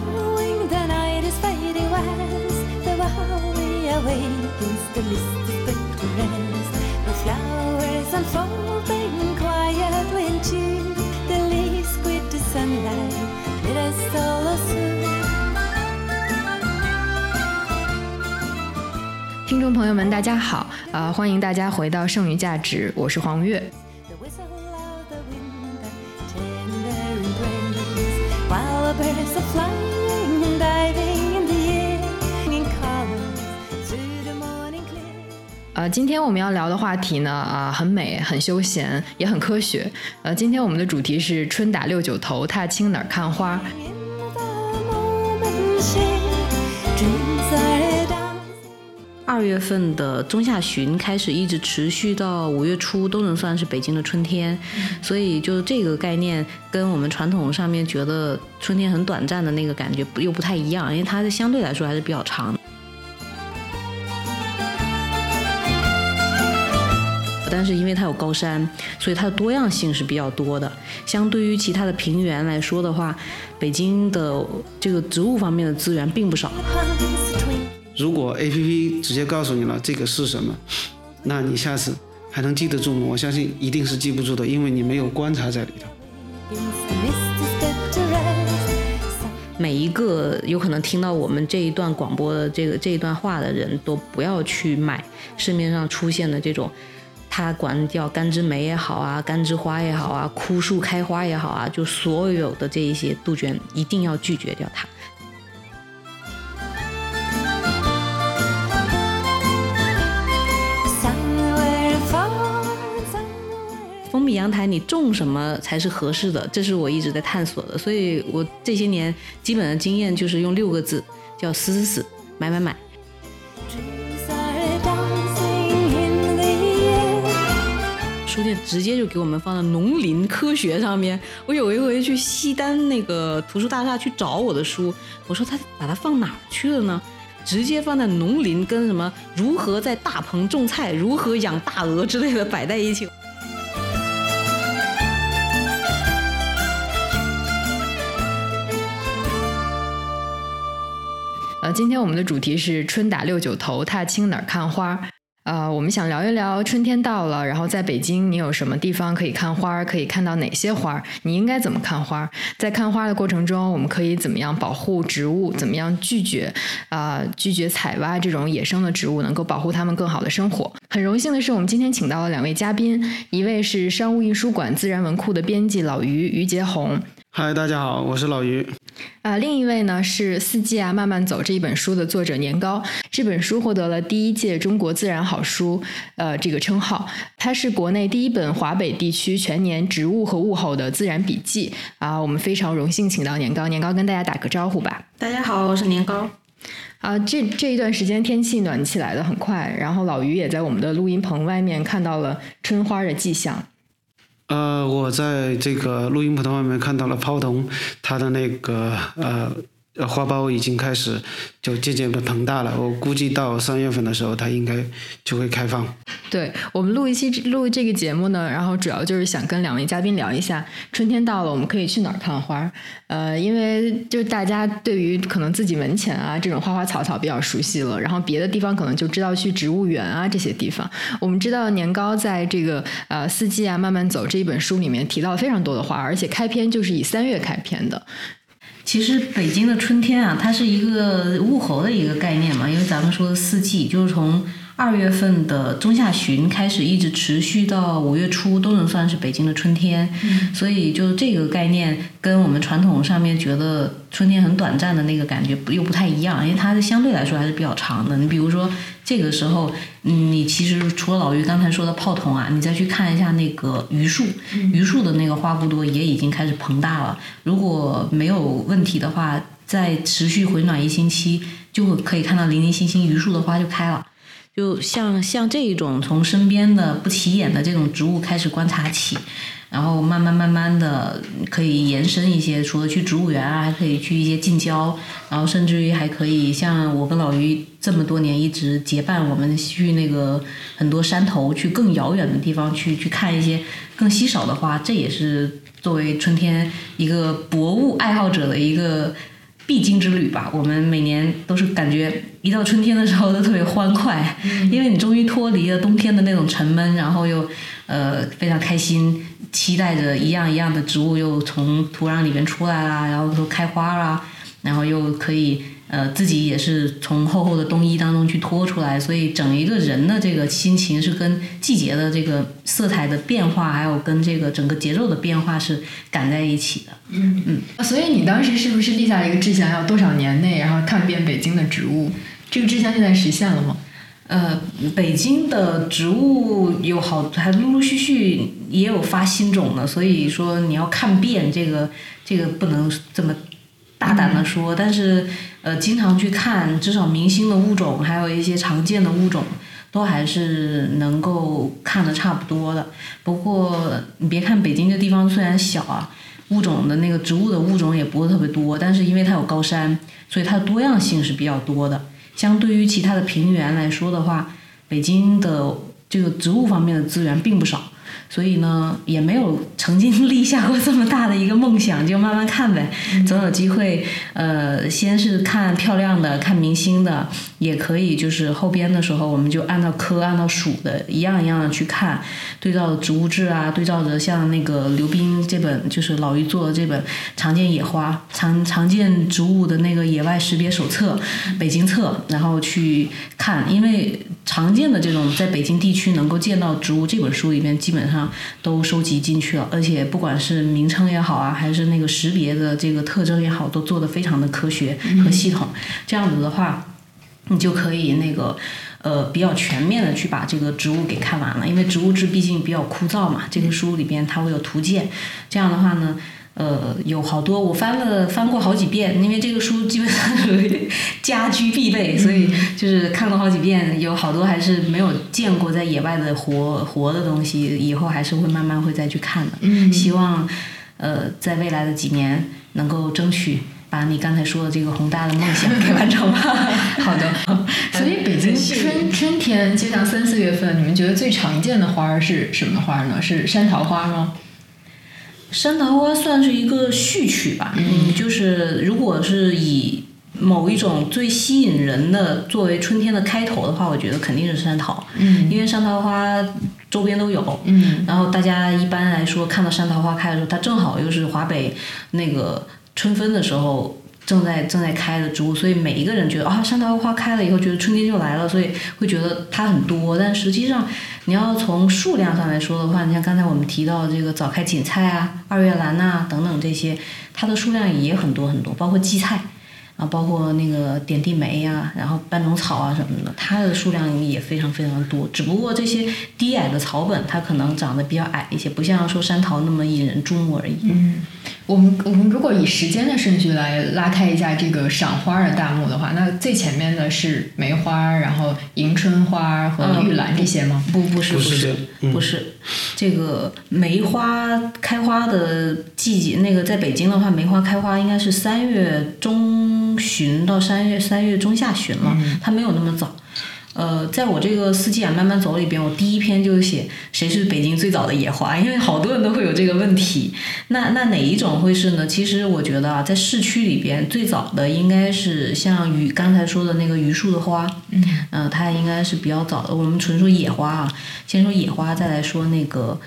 flowing, the night is fading west. The we awakens, the mist is but to rest. The flowers unfolding quietly into the leaves squid to sunlight. Let us all soon. 听众朋友们，大家好，呃，欢迎大家回到剩余价值，我是黄月。呃，今天我们要聊的话题呢，啊，很美，很休闲，也很科学。呃，今天我们的主题是春打六九头，踏青哪儿看花？二月份的中下旬开始，一直持续到五月初，都能算是北京的春天。所以，就这个概念，跟我们传统上面觉得春天很短暂的那个感觉又不太一样，因为它相对来说还是比较长。但是因为它有高山，所以它的多样性是比较多的。相对于其他的平原来说的话，北京的这个植物方面的资源并不少。如果 A P P 直接告诉你了这个是什么，那你下次还能记得住吗？我相信一定是记不住的，因为你没有观察在里头。每一个有可能听到我们这一段广播的这个这一段话的人都不要去买市面上出现的这种，它管叫干枝梅也好啊，干枝花也好啊，枯树开花也好啊，就所有的这一些杜鹃一定要拒绝掉它。封闭阳台，你种什么才是合适的？这是我一直在探索的。所以我这些年基本的经验就是用六个字，叫死死死，买买买。书店直接就给我们放到农林科学上面。我有一回去西单那个图书大厦去找我的书，我说他把它放哪去了呢？直接放在农林跟什么如何在大棚种菜、如何养大鹅之类的摆在一起。呃，今天我们的主题是春打六九头，踏青哪儿看花？呃，我们想聊一聊春天到了，然后在北京你有什么地方可以看花儿？可以看到哪些花儿？你应该怎么看花儿？在看花的过程中，我们可以怎么样保护植物？怎么样拒绝啊拒绝采挖这种野生的植物，能够保护它们更好的生活？很荣幸的是，我们今天请到了两位嘉宾，一位是商务印书馆自然文库的编辑老于于杰红。嗨，大家好，我是老于。啊，另一位呢是《四季啊慢慢走》这一本书的作者年糕。这本书获得了第一届中国自然好书呃这个称号。它是国内第一本华北地区全年植物和物候的自然笔记啊。我们非常荣幸请到年糕，年糕跟大家打个招呼吧。大家好，我是年糕。啊，这这一段时间天气暖起来的很快，然后老于也在我们的录音棚外面看到了春花的迹象。呃，我在这个录音棚的外面看到了泡桐，他的那个呃。呃花苞已经开始就渐渐的膨大了，我估计到三月份的时候，它应该就会开放。对我们录一期录这个节目呢，然后主要就是想跟两位嘉宾聊一下，春天到了，我们可以去哪儿看花？呃，因为就是大家对于可能自己门前啊这种花花草草比较熟悉了，然后别的地方可能就知道去植物园啊这些地方。我们知道年糕在这个呃四季啊慢慢走这一本书里面提到非常多的花，而且开篇就是以三月开篇的。其实北京的春天啊，它是一个物候的一个概念嘛，因为咱们说四季就是从。二月份的中下旬开始，一直持续到五月初，都能算是北京的春天。所以，就这个概念跟我们传统上面觉得春天很短暂的那个感觉又不太一样，因为它是相对来说还是比较长的。你比如说，这个时候，嗯你其实除了老于刚才说的泡桐啊，你再去看一下那个榆树，榆树的那个花骨朵也已经开始膨大了。如果没有问题的话，再持续回暖一星期，就会可以看到零零星星榆树的花就开了。就像像这一种从身边的不起眼的这种植物开始观察起，然后慢慢慢慢的可以延伸一些，除了去植物园啊，还可以去一些近郊，然后甚至于还可以像我跟老于这么多年一直结伴，我们去那个很多山头，去更遥远的地方去去看一些更稀少的花，这也是作为春天一个博物爱好者的一个必经之旅吧。我们每年都是感觉一到春天的时候都特别欢快，因为你终于脱离了冬天的那种沉闷，然后又呃非常开心，期待着一样一样的植物又从土壤里面出来啦，然后都开花啦，然后又可以。呃，自己也是从厚厚的冬衣当中去脱出来，所以整一个人的这个心情是跟季节的这个色彩的变化，还有跟这个整个节奏的变化是赶在一起的。嗯嗯。所以你当时是不是立下一个志向，要多少年内然后看遍北京的植物？这个志向现在实现了吗？呃，北京的植物有好，还陆陆续续也有发新种的，所以说你要看遍这个，这个不能这么。大胆的说，但是呃，经常去看，至少明星的物种，还有一些常见的物种，都还是能够看的差不多的。不过你别看北京这地方虽然小啊，物种的那个植物的物种也不会特别多，但是因为它有高山，所以它的多样性是比较多的。相对于其他的平原来说的话，北京的这个植物方面的资源并不少。所以呢，也没有曾经立下过这么大的一个梦想，就慢慢看呗，总有机会。呃，先是看漂亮的，看明星的，也可以就是后边的时候，我们就按照科、按照属的一样一样的去看，对照植物志啊，对照着像那个刘斌这本就是老于做的这本《常见野花常常见植物的那个野外识别手册》北京册，然后去看，因为常见的这种在北京地区能够见到植物这本书里面基本上。都收集进去了，而且不管是名称也好啊，还是那个识别的这个特征也好，都做得非常的科学和系统。这样子的话，你就可以那个呃比较全面的去把这个植物给看完了。因为植物志毕竟比较枯燥嘛，这个书里边它会有图鉴。这样的话呢。呃，有好多我翻了翻过好几遍，因为这个书基本上属于家居必备，所以就是看了好几遍。有好多还是没有见过在野外的活活的东西，以后还是会慢慢会再去看的。嗯，希望呃在未来的几年能够争取把你刚才说的这个宏大的梦想给完成。好的，所以北京春春天就像三四月份，你们觉得最常见的花儿是什么花呢？是山桃花吗？山桃花算是一个序曲吧，嗯，就是如果是以某一种最吸引人的作为春天的开头的话，我觉得肯定是山桃，嗯，因为山桃花周边都有，嗯，然后大家一般来说看到山桃花开的时候，它正好又是华北那个春分的时候。正在正在开的植物，所以每一个人觉得啊，山桃花开了以后，觉得春天就来了，所以会觉得它很多。但实际上，你要从数量上来说的话，你像刚才我们提到这个早开锦菜啊、二月兰呐等等这些，它的数量也很多很多，包括荠菜。啊，包括那个点地梅呀，然后斑种草啊什么的，它的数量也非常非常多。只不过这些低矮的草本，它可能长得比较矮一些，不像说山桃那么引人注目而已。嗯，我们我们如果以时间的顺序来拉开一下这个赏花的大幕的话，那最前面的是梅花，然后迎春花和玉兰这些吗？不，不是，不是，不是。这个梅花开花的季节，那个在北京的话，梅花开花应该是三月中。旬到三月三月中下旬了，它没有那么早。呃，在我这个四季啊慢慢走里边，我第一篇就是写谁是北京最早的野花，因为好多人都会有这个问题。那那哪一种会是呢？其实我觉得啊，在市区里边最早的应该是像榆刚才说的那个榆树的花，嗯，它应该是比较早的。我们纯说野花啊，先说野花，再来说那个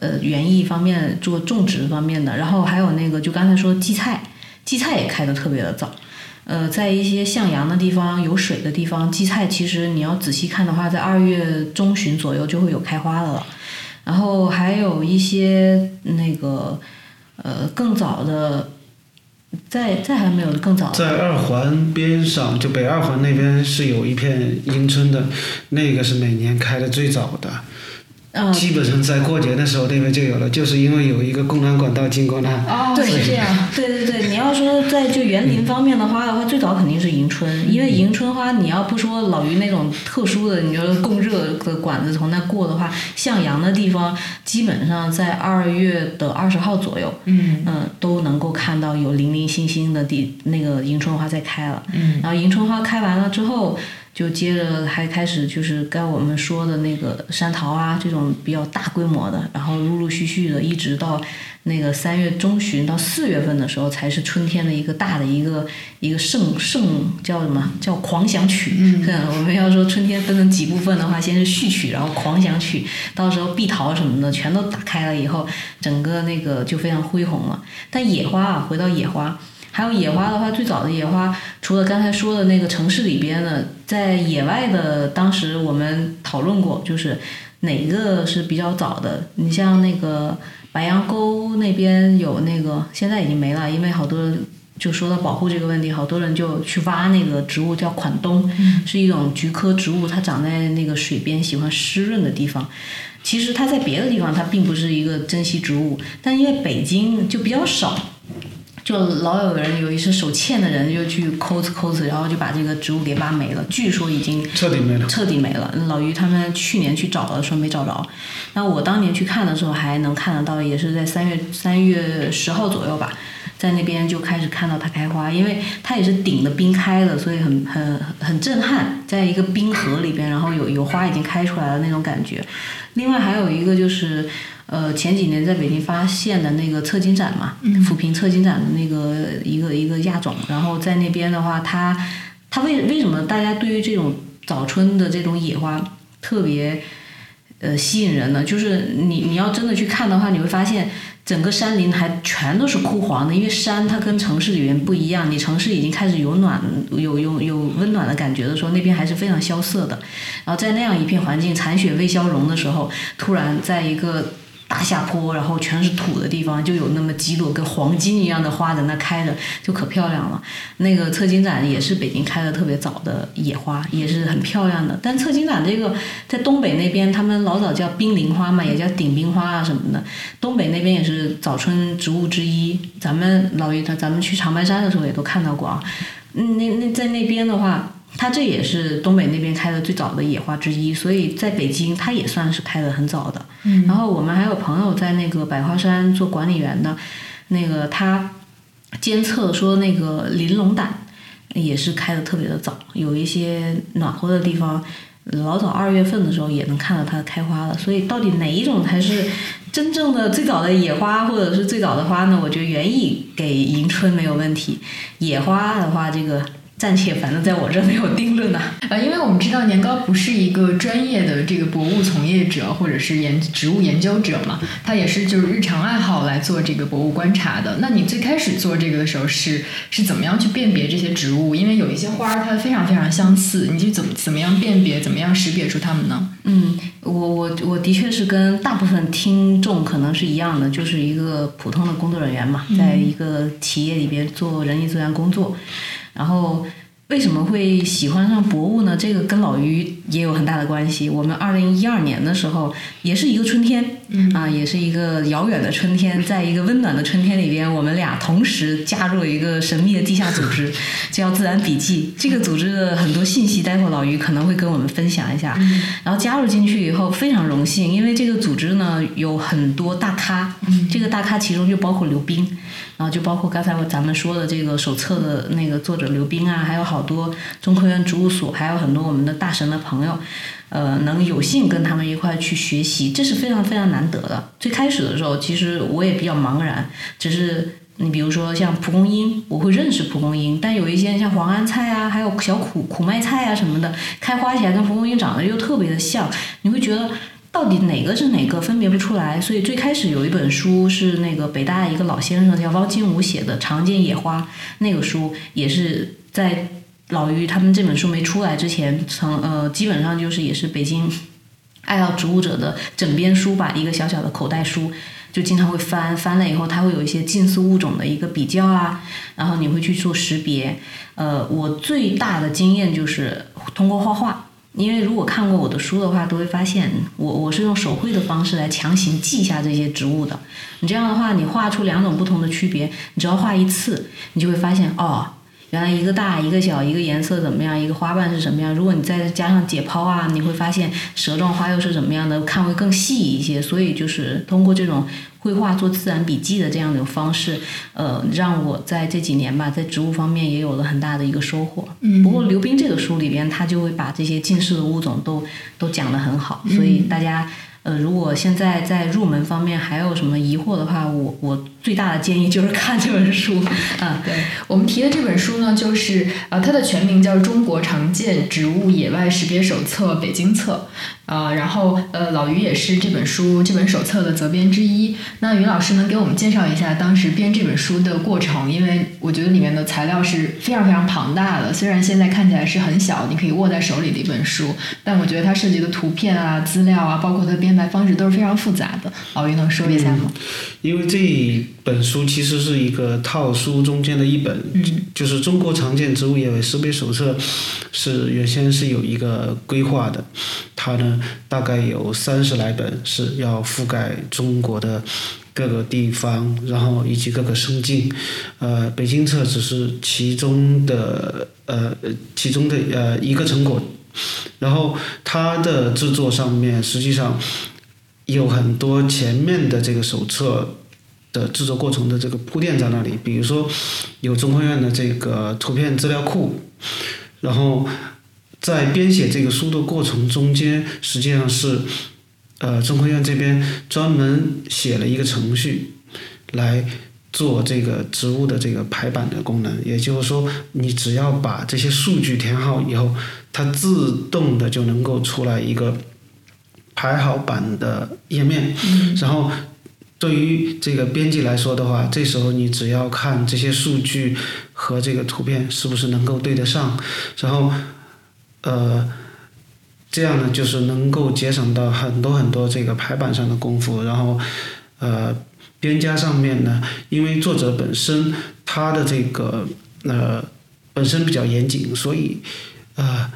呃园艺方面做种植方面的，然后还有那个就刚才说荠菜，荠菜也开的特别的早。呃，在一些向阳的地方、有水的地方，荠菜其实你要仔细看的话，在二月中旬左右就会有开花的了。然后还有一些那个呃更早的，在在还没有更早。在二环边上，就北二环那边是有一片迎春的，那个是每年开的最早的。基本上在过节的时候那边就有了，就是因为有一个供暖管道经过那。哦，对，是这样。对对对，你要说在就园林方面的花的话，最早肯定是迎春，因为迎春花你要不说老于那种特殊的，你说供热的管子从那过的话，向阳的地方基本上在二月的二十号左右，嗯嗯，都能够看到有零零星星的地那个迎春花在开了。嗯，然后迎春花开完了之后。就接着还开始就是该我们说的那个山桃啊这种比较大规模的，然后陆陆续续的一直到那个三月中旬到四月份的时候，才是春天的一个大的一个一个盛盛叫什么叫狂想曲。嗯，我们要说春天分成几部分的话，先是序曲，然后狂想曲，到时候碧桃什么的全都打开了以后，整个那个就非常恢宏了。但野花啊，回到野花。还有野花的话，最早的野花，除了刚才说的那个城市里边的，在野外的，当时我们讨论过，就是哪个是比较早的。你像那个白杨沟那边有那个，现在已经没了，因为好多人就说到保护这个问题，好多人就去挖那个植物，叫款冬，是一种菊科植物，它长在那个水边，喜欢湿润的地方。其实它在别的地方它并不是一个珍稀植物，但因为北京就比较少。就老有人有一次手欠的人就去抠子抠子，然后就把这个植物给挖没了。据说已经彻底没了，彻底没了。老于他们去年去找的时候没找着，那我当年去看的时候还能看得到，也是在三月三月十号左右吧，在那边就开始看到它开花，因为它也是顶的冰开的，所以很很很震撼，在一个冰河里边，然后有有花已经开出来了那种感觉。另外还有一个就是。呃，前几年在北京发现的那个侧金盏嘛，抚平侧金盏的那个一个一个亚种，然后在那边的话，它它为为什么大家对于这种早春的这种野花特别呃吸引人呢？就是你你要真的去看的话，你会发现整个山林还全都是枯黄的，因为山它跟城市里面不一样，你城市已经开始有暖有有有温暖的感觉的时候，那边还是非常萧瑟的。然后在那样一片环境残雪未消融的时候，突然在一个大下坡，然后全是土的地方，就有那么几朵跟黄金一样的花在那开着，就可漂亮了。那个侧金盏也是北京开的特别早的野花，也是很漂亮的。但侧金盏这个在东北那边，他们老早叫冰凌花嘛，也叫顶冰花啊什么的。东北那边也是早春植物之一。咱们老于他，咱们去长白山的时候也都看到过啊。嗯，那那在那边的话。它这也是东北那边开的最早的野花之一，所以在北京它也算是开的很早的。然后我们还有朋友在那个百花山做管理员的，那个他监测说那个玲珑胆也是开的特别的早，有一些暖和的地方，老早二月份的时候也能看到它开花了。所以到底哪一种才是真正的最早的野花，或者是最早的花呢？我觉得园艺给迎春没有问题，野花的话这个。暂且，反正在我这没有定论呢。呃，因为我们知道年糕不是一个专业的这个博物从业者或者是研植物研究者嘛，他也是就是日常爱好来做这个博物观察的。那你最开始做这个的时候是是怎么样去辨别这些植物？因为有一些花儿它非常非常相似，你就怎么怎么样辨别，怎么样识别出它们呢？嗯，我我我的确是跟大部分听众可能是一样的，就是一个普通的工作人员嘛，在一个企业里边做人力资源工作。然后为什么会喜欢上博物呢？这个跟老于也有很大的关系。我们二零一二年的时候，也是一个春天，啊，也是一个遥远的春天，在一个温暖的春天里边，我们俩同时加入了一个神秘的地下组织，叫自然笔记。这个组织的很多信息，待会老于可能会跟我们分享一下。然后加入进去以后，非常荣幸，因为这个组织呢有很多大咖，这个大咖其中就包括刘冰。然后就包括刚才咱们说的这个手册的那个作者刘冰啊，还有好多中科院植物所，还有很多我们的大神的朋友，呃，能有幸跟他们一块去学习，这是非常非常难得的。最开始的时候，其实我也比较茫然，只是你比如说像蒲公英，我会认识蒲公英，但有一些像黄安菜啊，还有小苦苦麦菜啊什么的，开花起来跟蒲公英长得又特别的像，你会觉得。到底哪个是哪个分别不出来，所以最开始有一本书是那个北大一个老先生叫汪金武写的《常见野花》，那个书也是在老于他们这本书没出来之前，曾呃基本上就是也是北京爱好植物者的枕边书吧，一个小小的口袋书，就经常会翻翻了以后，它会有一些近似物种的一个比较啊，然后你会去做识别。呃，我最大的经验就是通过画画。因为如果看过我的书的话，都会发现我我是用手绘的方式来强行记下这些植物的。你这样的话，你画出两种不同的区别，你只要画一次，你就会发现哦，原来一个大一个小，一个颜色怎么样，一个花瓣是什么样。如果你再加上解剖啊，你会发现蛇状花又是怎么样的，看会更细一些。所以就是通过这种绘画做自然笔记的这样的方式，呃，让我在这几年吧，在植物方面也有了很大的一个收获。嗯不过刘冰这个书里边，他就会把这些近似的物种都都讲得很好，所以大家。呃，如果现在在入门方面还有什么疑惑的话，我我最大的建议就是看这本书啊。对我们提的这本书呢，就是呃，它的全名叫《中国常见植物野外识别手册北京册》啊、然后呃，老于也是这本书这本手册的责编之一。那于老师能给我们介绍一下当时编这本书的过程？因为我觉得里面的材料是非常非常庞大的，虽然现在看起来是很小，你可以握在手里的一本书，但我觉得它涉及的图片啊、资料啊，包括它的编排方式都是非常复杂的。老于能说一下吗？因为这一本书其实是一个套书中间的一本，就是《中国常见植物野外识别手册》，是原先是有一个规划的，它呢大概有三十来本是要覆盖中国的各个地方，然后以及各个生境，呃，北京册只是其中的呃其中的呃一个成果，然后它的制作上面实际上。有很多前面的这个手册的制作过程的这个铺垫在那里，比如说有中科院的这个图片资料库，然后在编写这个书的过程中间，实际上是呃中科院这边专门写了一个程序来。做这个植物的这个排版的功能，也就是说，你只要把这些数据填好以后，它自动的就能够出来一个排好版的页面，然后对于这个编辑来说的话，这时候你只要看这些数据和这个图片是不是能够对得上，然后呃，这样呢就是能够节省到很多很多这个排版上的功夫，然后呃编加上面呢，因为作者本身他的这个呃本身比较严谨，所以呃。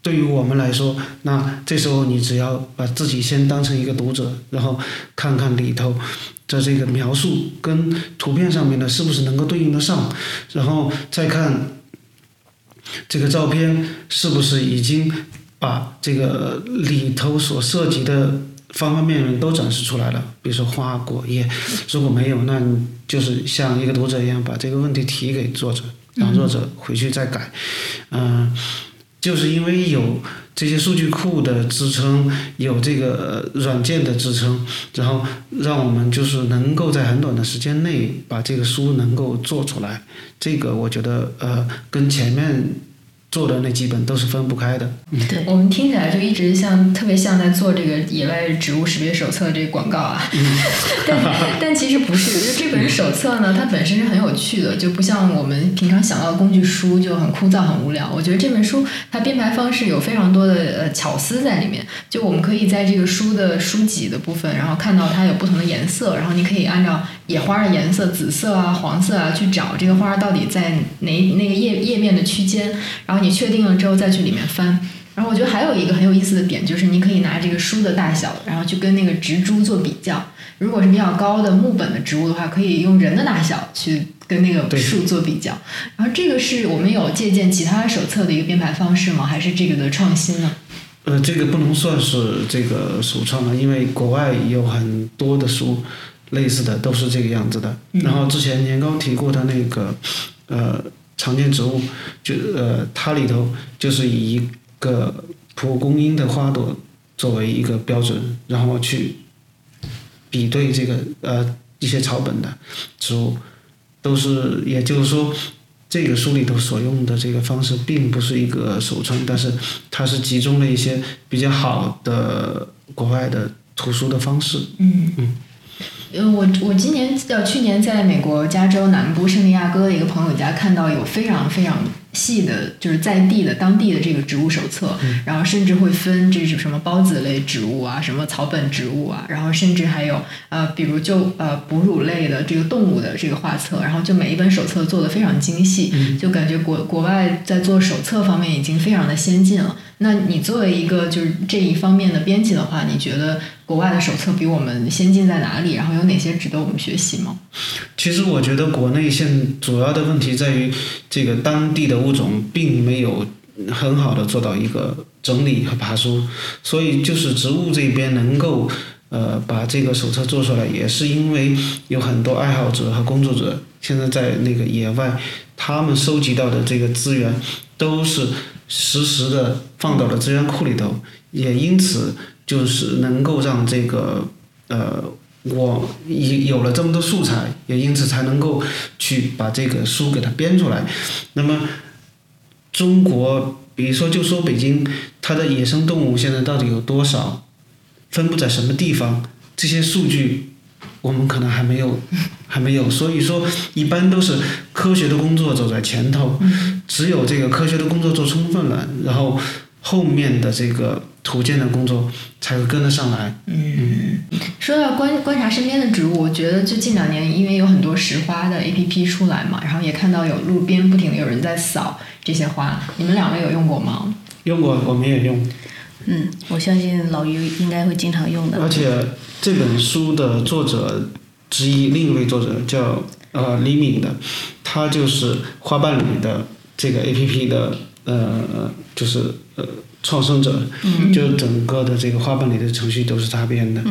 对于我们来说，那这时候你只要把自己先当成一个读者，然后看看里头的这个描述跟图片上面的是不是能够对应得上，然后再看这个照片是不是已经把这个里头所涉及的方方面面都展示出来了。比如说花果叶，如果没有，那你就是像一个读者一样把这个问题提给作者，让作者回去再改，嗯。就是因为有这些数据库的支撑，有这个软件的支撑，然后让我们就是能够在很短的时间内把这个书能够做出来。这个我觉得呃，跟前面做的那几本都是分不开的。对，我们听起来就一直像特别像在做这个野外植物识别手册这个广告啊，但但其实不是，就这本手册呢，它本身是很有趣的，就不像我们平常想到的工具书就很枯燥很无聊。我觉得这本书它编排方式有非常多的呃巧思在里面，就我们可以在这个书的书脊的部分，然后看到它有不同的颜色，然后你可以按照野花的颜色，紫色啊、黄色啊，去找这个花到底在哪那个页页面的区间，然后你确定了之后再去里面翻。然后我觉得还有一个很有意思的点，就是你可以拿这个书的大小，然后去跟那个植株做比较。如果是比较高的木本的植物的话，可以用人的大小去跟那个树做比较。然后这个是我们有借鉴其他手册的一个编排方式吗？还是这个的创新呢？呃，这个不能算是这个首创了，因为国外有很多的书类似的都是这个样子的。然后之前年糕提过的那个呃常见植物，就呃它里头就是以一个蒲公英的花朵作为一个标准，然后去比对这个呃一些草本的植物，都是也就是说。这个书里头所用的这个方式并不是一个首创，但是它是集中了一些比较好的国外的图书的方式。嗯嗯。呃，我我今年呃去年在美国加州南部圣地亚哥的一个朋友家看到有非常非常细的，就是在地的当地的这个植物手册，然后甚至会分这是什么孢子类植物啊，什么草本植物啊，然后甚至还有呃，比如就呃哺乳类的这个动物的这个画册，然后就每一本手册做的非常精细，就感觉国国外在做手册方面已经非常的先进了。那你作为一个就是这一方面的编辑的话，你觉得国外的手册比我们先进在哪里？然后有哪些值得我们学习吗？其实我觉得国内现主要的问题在于这个当地的物种并没有很好的做到一个整理和爬书，所以就是植物这边能够呃把这个手册做出来，也是因为有很多爱好者和工作者现在在那个野外，他们收集到的这个资源都是实时的放到了资源库里头，也因此就是能够让这个呃。我已有了这么多素材，也因此才能够去把这个书给它编出来。那么，中国，比如说就说北京，它的野生动物现在到底有多少，分布在什么地方？这些数据我们可能还没有，还没有。所以说，一般都是科学的工作走在前头，只有这个科学的工作做充分了，然后后面的这个。图鉴的工作才会跟得上来。嗯，说到观观察身边的植物，我觉得就近两年，因为有很多拾花的 A P P 出来嘛，然后也看到有路边不停的有人在扫这些花。你们两位有用过吗？用过，我们也用。嗯，我相信老于应该会经常用的。而且这本书的作者之一，另一位作者叫呃李敏的，他就是花瓣里的这个 A P P 的呃，就是呃。创生者，就整个的这个花瓣里的程序都是他编的，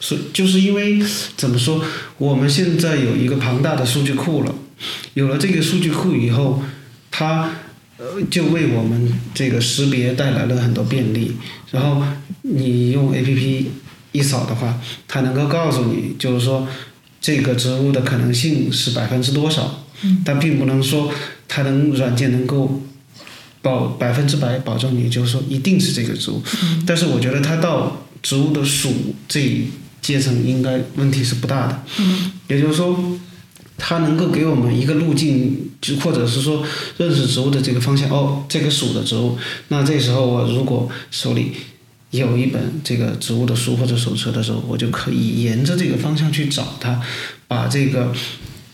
是就是因为怎么说，我们现在有一个庞大的数据库了，有了这个数据库以后，它呃就为我们这个识别带来了很多便利。然后你用 A P P 一扫的话，它能够告诉你，就是说这个植物的可能性是百分之多少，但并不能说它能软件能够。保百分之百保证你就是说一定是这个植物，但是我觉得它到植物的属这一阶层应该问题是不大的，也就是说，它能够给我们一个路径，就或者是说认识植物的这个方向。哦，这个属的植物，那这时候我如果手里有一本这个植物的书或者手册的时候，我就可以沿着这个方向去找它，把这个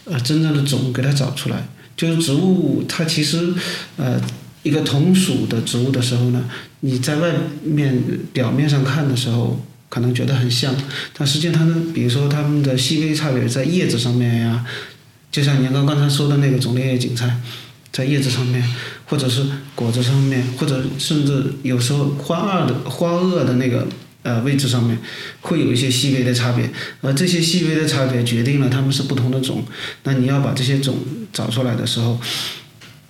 呃真正的种给它找出来。就是植物它其实呃。一个同属的植物的时候呢，你在外面表面上看的时候，可能觉得很像，但实际上它们，比如说它们的细微差别在叶子上面呀，就像您刚刚才说的那个种类叶锦菜，在叶子上面，或者是果子上面，或者甚至有时候花二的花萼的那个呃位置上面，会有一些细微的差别，而这些细微的差别决定了它们是不同的种。那你要把这些种找出来的时候。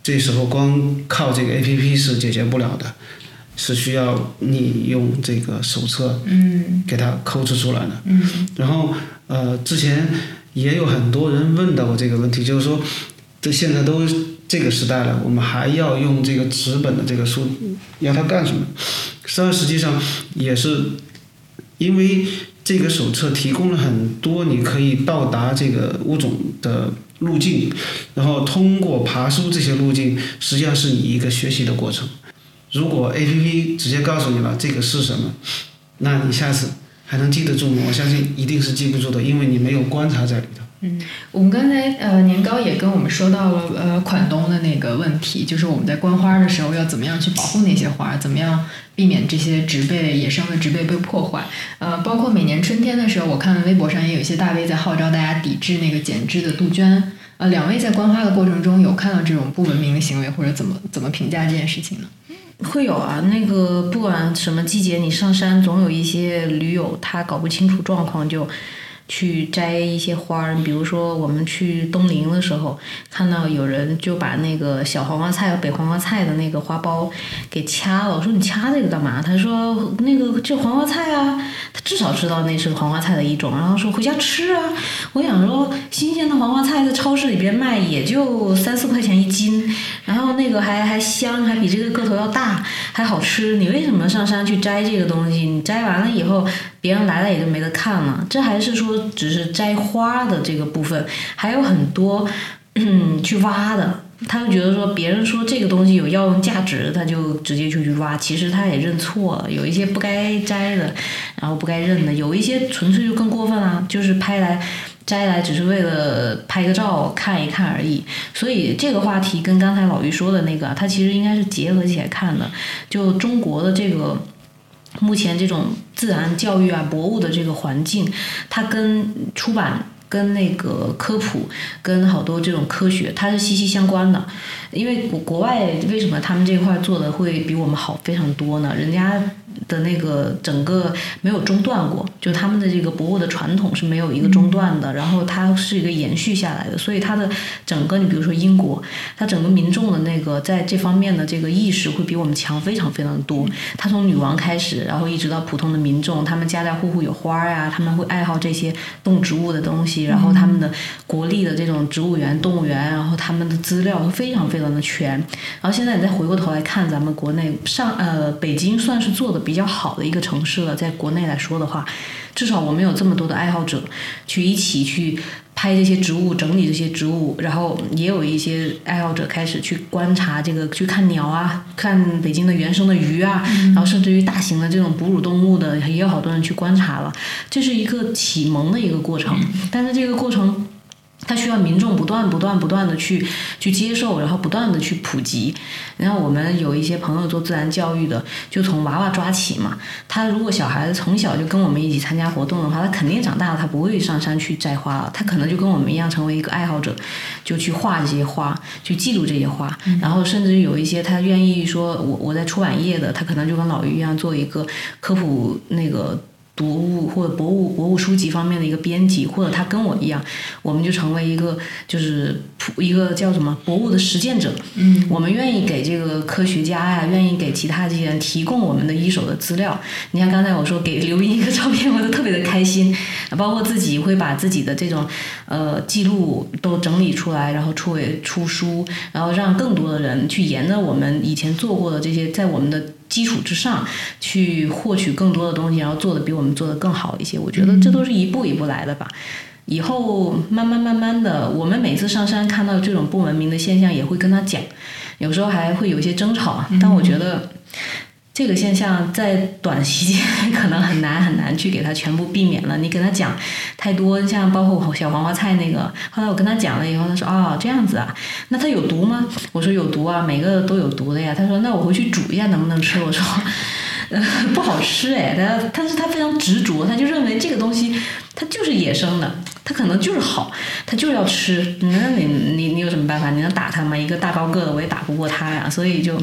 这时候光靠这个 A P P 是解决不了的，是需要你用这个手册，嗯，给它抠制出来的。嗯，然后呃，之前也有很多人问到过这个问题，就是说，这现在都这个时代了，我们还要用这个纸本的这个书，要它干什么？实际上，实际上也是因为这个手册提供了很多你可以到达这个物种的。路径，然后通过爬书这些路径，实际上是你一个学习的过程。如果 A P P 直接告诉你了这个是什么，那你下次还能记得住吗？我相信一定是记不住的，因为你没有观察在里头。嗯，我们刚才呃年糕也跟我们说到了呃款冬的那个问题，就是我们在观花的时候要怎么样去保护那些花，怎么样避免这些植被野生的植被被破坏。呃，包括每年春天的时候，我看微博上也有一些大 V 在号召大家抵制那个剪枝的杜鹃。呃，两位在观花的过程中有看到这种不文明的行为，或者怎么怎么评价这件事情呢？会有啊，那个不管什么季节，你上山总有一些驴友他搞不清楚状况就。去摘一些花儿，比如说我们去东陵的时候，看到有人就把那个小黄花菜和北黄花菜的那个花苞给掐了。我说你掐这个干嘛？他说那个这黄花菜啊，他至少知道那是黄花菜的一种，然后说回家吃啊。我想说新鲜的黄花菜在超市里边卖也就三四块钱一斤，然后那个还还香，还比这个个头要大，还好吃。你为什么上山去摘这个东西？你摘完了以后。别人来了也就没得看了，这还是说只是摘花的这个部分，还有很多去挖的，他就觉得说别人说这个东西有药用价值，他就直接就去挖，其实他也认错了，有一些不该摘的，然后不该认的，有一些纯粹就更过分了，就是拍来。摘来只是为了拍个照看一看而已。所以这个话题跟刚才老于说的那个，他其实应该是结合起来看的。就中国的这个目前这种自然教育啊、博物的这个环境，它跟出版。跟那个科普，跟好多这种科学，它是息息相关的。因为国国外为什么他们这块做的会比我们好非常多呢？人家的那个整个没有中断过，就他们的这个博物的传统是没有一个中断的，然后它是一个延续下来的，所以它的整个你比如说英国，它整个民众的那个在这方面的这个意识会比我们强非常非常的多。它从女王开始，然后一直到普通的民众，他们家家户户有花呀，他们会爱好这些动植物的东西，然后他们的国立的这种植物园、动物园，然后他们的资料非常非常的全。然后现在你再回过头来看咱们国内上呃北京算是做的比较好的一个城市了，在国内来说的话，至少我们有这么多的爱好者去一起去拍这些植物，整理这些植物，然后也有一些爱好者开始去观察这个，去看鸟啊，看北京的原生的鱼啊，然后甚至于大型的这种哺乳动物的，也有好多人去观察了，这是一个启蒙的一个过程，但是这个过程。它需要民众不断、不断、不断的去去接受，然后不断的去普及。然后我们有一些朋友做自然教育的，就从娃娃抓起嘛。他如果小孩子从小就跟我们一起参加活动的话，他肯定长大了，他不会上山去摘花了，他可能就跟我们一样成为一个爱好者，就去画这些花，去记录这些花。然后甚至有一些他愿意说，我我在出版业的，他可能就跟老于一样做一个科普那个。读物或者博物博物书籍方面的一个编辑，或者他跟我一样，我们就成为一个就是普一个叫什么博物的实践者。嗯，我们愿意给这个科学家呀，愿意给其他这些人提供我们的一手的资料。你像刚才我说给刘斌一个照片，我都特别的开心。包括自己会把自己的这种呃记录都整理出来，然后出为出书，然后让更多的人去沿着我们以前做过的这些，在我们的。基础之上去获取更多的东西，然后做的比我们做的更好一些。我觉得这都是一步一步来的吧。以后慢慢慢慢的，我们每次上山看到这种不文明的现象，也会跟他讲，有时候还会有一些争吵。但我觉得。这个现象在短时间可能很难很难去给他全部避免了。你跟他讲太多，像包括小黄花菜那个，后来我跟他讲了以后，他说哦这样子啊，那它有毒吗？我说有毒啊，每个都有毒的呀。他说那我回去煮一下能不能吃？我说呃不好吃哎。他但是他非常执着，他就认为这个东西它就是野生的，它可能就是好，他就是要吃。那你你你有什么办法？你能打他吗？一个大高个的我也打不过他呀，所以就。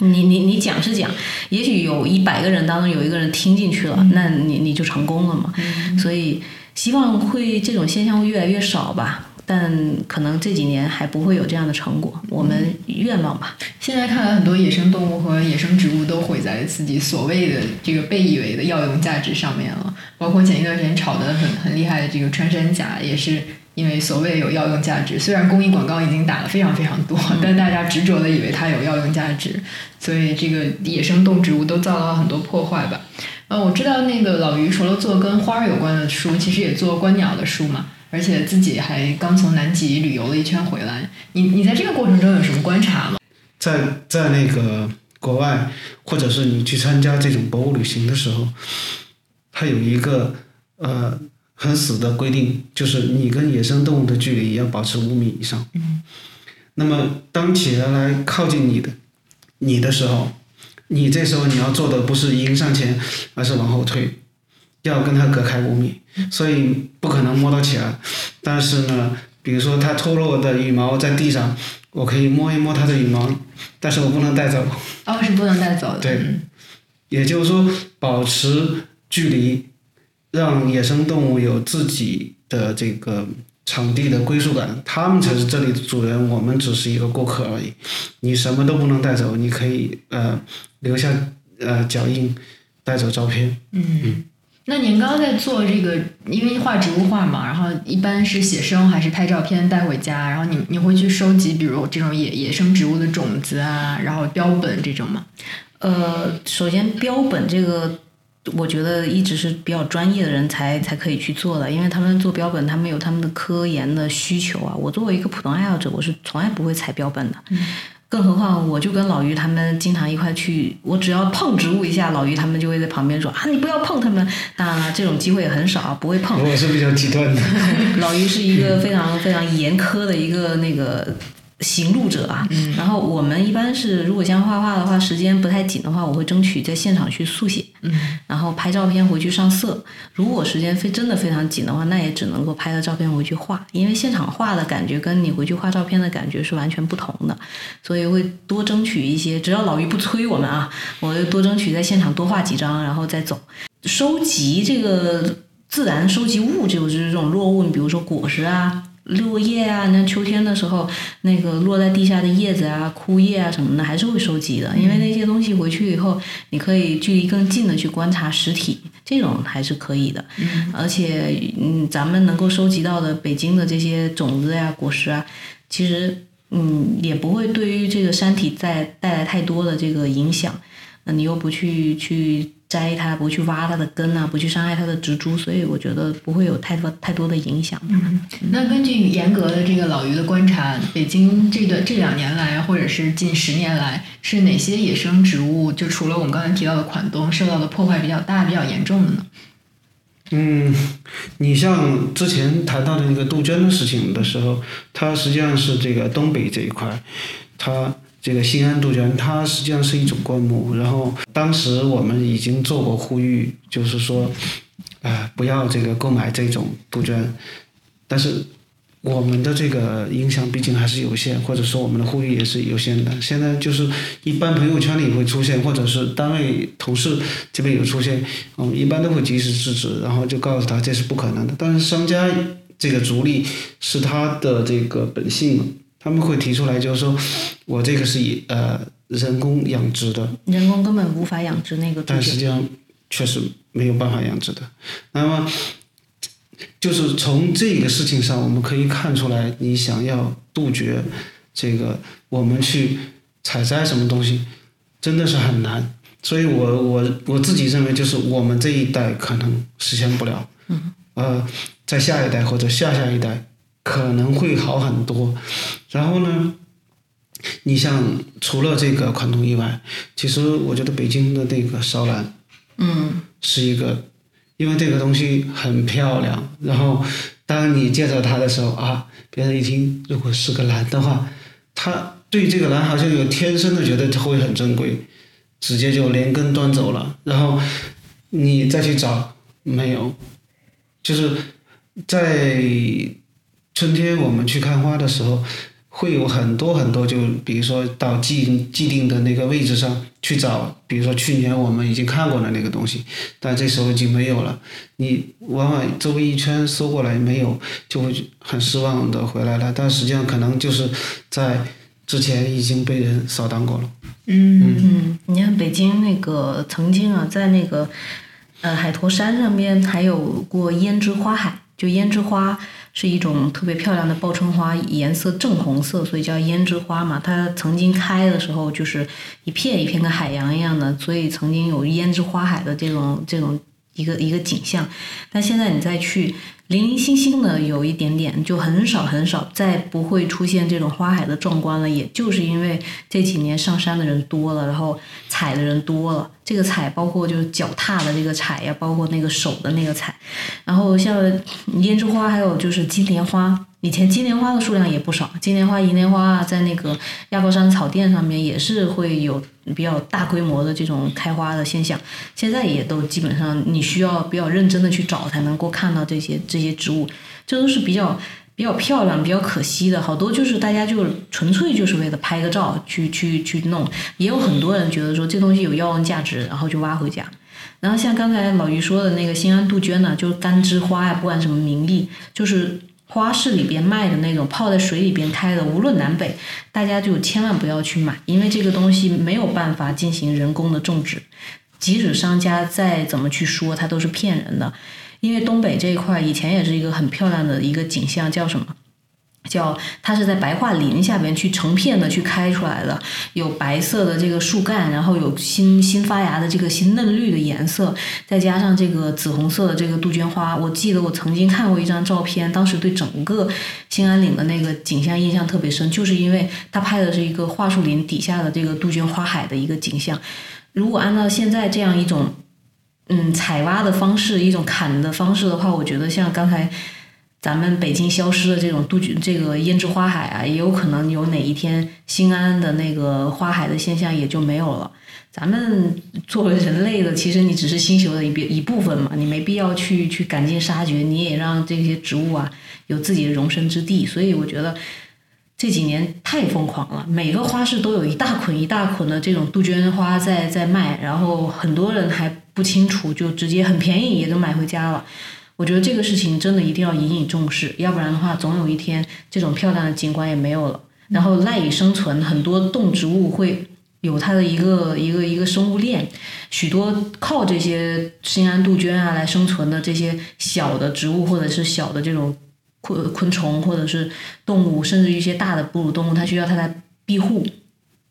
你你你讲是讲，也许有一百个人当中有一个人听进去了，那你你就成功了嘛。所以希望会这种现象会越来越少吧，但可能这几年还不会有这样的成果。我们愿望吧。现在看来，很多野生动物和野生植物都毁在自己所谓的这个被以为的药用价值上面了，包括前一段时间炒得很很厉害的这个穿山甲也是。因为所谓有药用价值，虽然公益广告已经打了非常非常多，但大家执着的以为它有药用价值，所以这个野生动植物都遭到了很多破坏吧。呃，我知道那个老于除了做跟花有关的书，其实也做观鸟的书嘛，而且自己还刚从南极旅游了一圈回来。你你在这个过程中有什么观察吗？在在那个国外，或者是你去参加这种博物旅行的时候，它有一个呃。很死的规定就是你跟野生动物的距离要保持五米以上。嗯。那么当企鹅来靠近你的你的时候，你这时候你要做的不是迎上前，而是往后退，要跟它隔开五米。所以不可能摸到起来。但是呢，比如说它脱落的羽毛在地上，我可以摸一摸它的羽毛，但是我不能带走。哦，是不能带走的。对。也就是说，保持距离。让野生动物有自己的这个场地的归属感，他们才是这里的主人，我们只是一个过客而已。你什么都不能带走，你可以呃留下呃脚印，带走照片。嗯，那您刚刚在做这个，因为画植物画嘛，然后一般是写生还是拍照片带回家？然后你你会去收集，比如这种野野生植物的种子啊，然后标本这种吗？呃，首先标本这个。我觉得一直是比较专业的人才才可以去做的，因为他们做标本，他们有他们的科研的需求啊。我作为一个普通爱好者，我是从来不会采标本的。更何况，我就跟老于他们经常一块去，我只要碰植物一下，老于他们就会在旁边说啊，你不要碰他们。当然了，这种机会也很少，不会碰。我是比较极端的。老于是一个非常非常严苛的一个那个。行路者啊，然后我们一般是，如果像画画的话，时间不太紧的话，我会争取在现场去速写，然后拍照片回去上色。如果时间非真的非常紧的话，那也只能够拍个照片回去画，因为现场画的感觉跟你回去画照片的感觉是完全不同的，所以会多争取一些。只要老于不催我们啊，我就多争取在现场多画几张，然后再走。收集这个自然收集物，就是这种落物，你比如说果实啊。落叶啊，那秋天的时候，那个落在地下的叶子啊、枯叶啊什么的，还是会收集的。因为那些东西回去以后，你可以距离更近的去观察实体，这种还是可以的。而且，嗯，咱们能够收集到的北京的这些种子呀、果实啊，其实，嗯，也不会对于这个山体再带来太多的这个影响。那你又不去去。摘它，不去挖它的根啊，不去伤害它的植株，所以我觉得不会有太多太多的影响。嗯，那根据严格的这个老于的观察，北京这段这两年来，或者是近十年来，是哪些野生植物，就除了我们刚才提到的款冬，受到的破坏比较大、比较严重的呢？嗯，你像之前谈到的那个杜鹃的事情的时候，它实际上是这个东北这一块，它。这个新安杜鹃，它实际上是一种灌木。然后当时我们已经做过呼吁，就是说，啊，不要这个购买这种杜鹃。但是我们的这个影响毕竟还是有限，或者说我们的呼吁也是有限的。现在就是一般朋友圈里会出现，或者是单位同事这边有出现，我们一般都会及时制止，然后就告诉他这是不可能的。但是商家这个逐利是他的这个本性。他们会提出来，就是说，我这个是以呃人工养殖的，人工根本无法养殖那个。但实际上确实没有办法养殖的。那么，就是从这个事情上，我们可以看出来，你想要杜绝这个，我们去采摘什么东西，真的是很难。所以我我我自己认为，就是我们这一代可能实现不了。嗯。呃，在下一代或者下下一代。可能会好很多，然后呢，你像除了这个款冬以外，其实我觉得北京的那个烧兰，嗯，是一个，因为这个东西很漂亮，然后当你介绍它的时候啊，别人一听如果是个兰的话，他对这个兰好像有天生的觉得它会很珍贵，直接就连根端走了，然后你再去找没有，就是在。春天我们去看花的时候，会有很多很多，就比如说到既既定的那个位置上去找，比如说去年我们已经看过的那个东西，但这时候已经没有了。你往往周围一圈搜过来没有，就会很失望的回来了。但实际上可能就是在之前已经被人扫荡过了。嗯嗯，你看北京那个曾经啊，在那个呃海坨山上面还有过胭脂花海，就胭脂花。是一种特别漂亮的报春花，颜色正红色，所以叫胭脂花嘛。它曾经开的时候就是一片一片跟海洋一样的，所以曾经有胭脂花海的这种这种一个一个景象。但现在你再去。零零星星的有一点点，就很少很少，再不会出现这种花海的壮观了。也就是因为这几年上山的人多了，然后踩的人多了。这个踩包括就是脚踏的这个踩呀，包括那个手的那个踩。然后像胭脂花，还有就是金莲花。以前金莲花的数量也不少，金莲花、银莲花啊，在那个亚高山草甸上面也是会有比较大规模的这种开花的现象。现在也都基本上，你需要比较认真的去找才能够看到这些这些植物，这都是比较比较漂亮、比较可惜的。好多就是大家就纯粹就是为了拍个照去去去弄，也有很多人觉得说这东西有药用价值，然后就挖回家。然后像刚才老于说的那个新安杜鹃呢，就是干枝花呀，不管什么名利，就是。花市里边卖的那种泡在水里边开的，无论南北，大家就千万不要去买，因为这个东西没有办法进行人工的种植，即使商家再怎么去说，它都是骗人的。因为东北这一块以前也是一个很漂亮的一个景象，叫什么？叫它是在白桦林下边去成片的去开出来的，有白色的这个树干，然后有新新发芽的这个新嫩绿的颜色，再加上这个紫红色的这个杜鹃花。我记得我曾经看过一张照片，当时对整个兴安岭的那个景象印象特别深，就是因为他拍的是一个桦树林底下的这个杜鹃花海的一个景象。如果按照现在这样一种嗯采挖的方式，一种砍的方式的话，我觉得像刚才。咱们北京消失的这种杜鹃，这个胭脂花海啊，也有可能有哪一天兴安的那个花海的现象也就没有了。咱们作为人类的，其实你只是星球的一一部分嘛，你没必要去去赶尽杀绝，你也让这些植物啊有自己的容身之地。所以我觉得这几年太疯狂了，每个花市都有一大捆一大捆的这种杜鹃花在在卖，然后很多人还不清楚，就直接很便宜也都买回家了。我觉得这个事情真的一定要引以重视，要不然的话，总有一天这种漂亮的景观也没有了，然后赖以生存很多动植物会有它的一个一个一个生物链，许多靠这些兴安杜鹃啊来生存的这些小的植物或者是小的这种昆昆虫或者是动物，甚至一些大的哺乳动物，它需要它来庇护，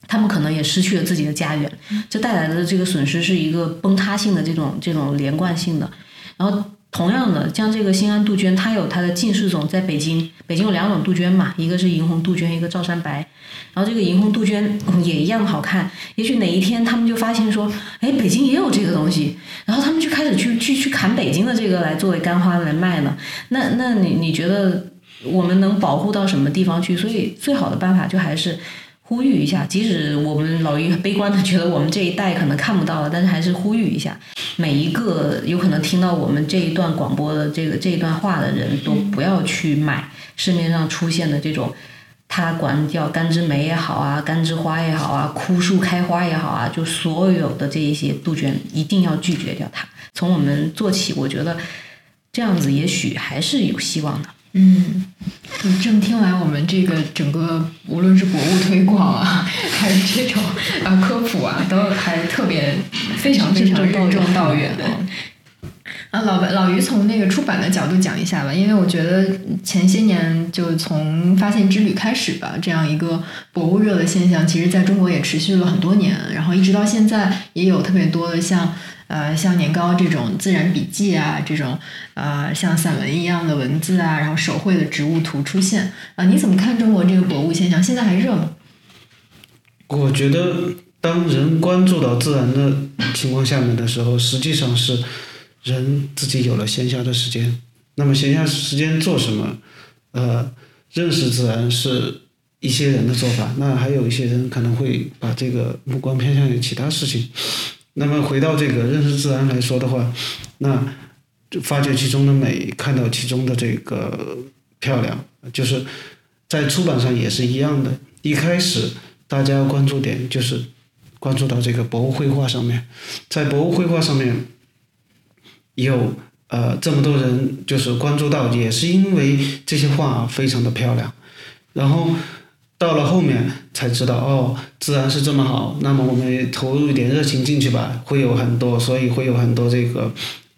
它们可能也失去了自己的家园，这带来的这个损失是一个崩塌性的这种这种连贯性的，然后。同样的，像这个兴安杜鹃，它有它的近视种，在北京，北京有两种杜鹃嘛，一个是银红杜鹃，一个照山白。然后这个银红杜鹃也一样好看。也许哪一天他们就发现说，哎，北京也有这个东西，然后他们就开始去去去砍北京的这个来作为干花来卖呢。那那你你觉得我们能保护到什么地方去？所以最好的办法就还是。呼吁一下，即使我们老于悲观的觉得我们这一代可能看不到了，但是还是呼吁一下，每一个有可能听到我们这一段广播的这个这一段话的人都不要去买市面上出现的这种，他管叫干枝梅也好啊，干枝花也好啊，枯树开花也好啊，就所有的这一些杜鹃一定要拒绝掉它。从我们做起，我觉得这样子也许还是有希望的。嗯，这么听完，我们这个整个无论是博物推广啊，还是这种啊科普啊，都还特别非常非常任重道远的。啊，老老于从那个出版的角度讲一下吧，因为我觉得前些年就从发现之旅开始吧，这样一个博物热的现象，其实在中国也持续了很多年，然后一直到现在，也有特别多的像呃像年糕这种自然笔记啊，这种呃像散文一样的文字啊，然后手绘的植物图出现啊，你怎么看中国这个博物现象？现在还热吗？我觉得，当人关注到自然的情况下面的时候，实际上是。人自己有了闲暇的时间，那么闲暇时间做什么？呃，认识自然是一些人的做法，那还有一些人可能会把这个目光偏向于其他事情。那么回到这个认识自然来说的话，那发掘其中的美，看到其中的这个漂亮，就是在出版上也是一样的。一开始大家关注点就是关注到这个博物绘画上面，在博物绘画上面。有呃这么多人就是关注到，也是因为这些画非常的漂亮，然后到了后面才知道哦，自然是这么好，那么我们也投入一点热情进去吧，会有很多，所以会有很多这个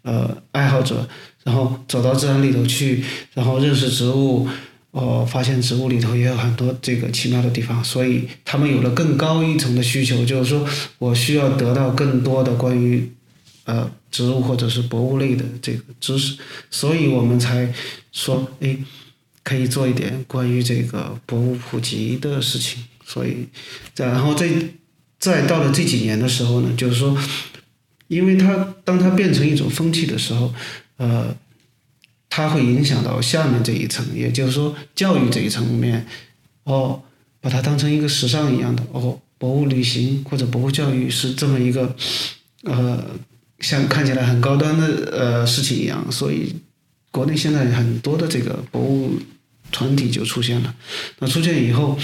呃爱好者，然后走到自然里头去，然后认识植物，哦，发现植物里头也有很多这个奇妙的地方，所以他们有了更高一层的需求，就是说我需要得到更多的关于。呃，植物或者是博物类的这个知识，所以我们才说，哎，可以做一点关于这个博物普及的事情。所以，再然后再再到了这几年的时候呢，就是说，因为它当它变成一种风气的时候，呃，它会影响到下面这一层，也就是说教育这一层面，哦，把它当成一个时尚一样的，哦，博物旅行或者博物教育是这么一个，呃。像看起来很高端的呃事情一样，所以国内现在很多的这个博物团体就出现了。那出现以后，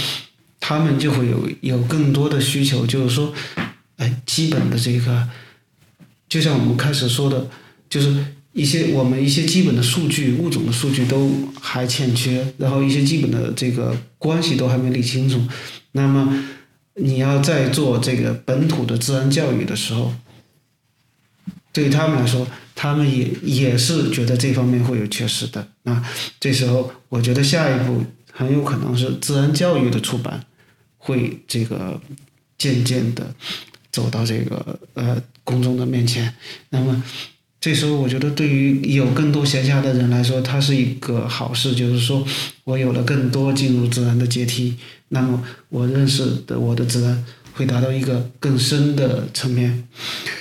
他们就会有有更多的需求，就是说，哎，基本的这个，就像我们开始说的，就是一些我们一些基本的数据、物种的数据都还欠缺，然后一些基本的这个关系都还没理清楚。那么你要在做这个本土的自然教育的时候。对于他们来说，他们也也是觉得这方面会有缺失的。那这时候，我觉得下一步很有可能是自然教育的出版会这个渐渐的走到这个呃公众的面前。那么这时候，我觉得对于有更多闲暇的人来说，它是一个好事，就是说我有了更多进入自然的阶梯，那么我认识的我的自然会达到一个更深的层面。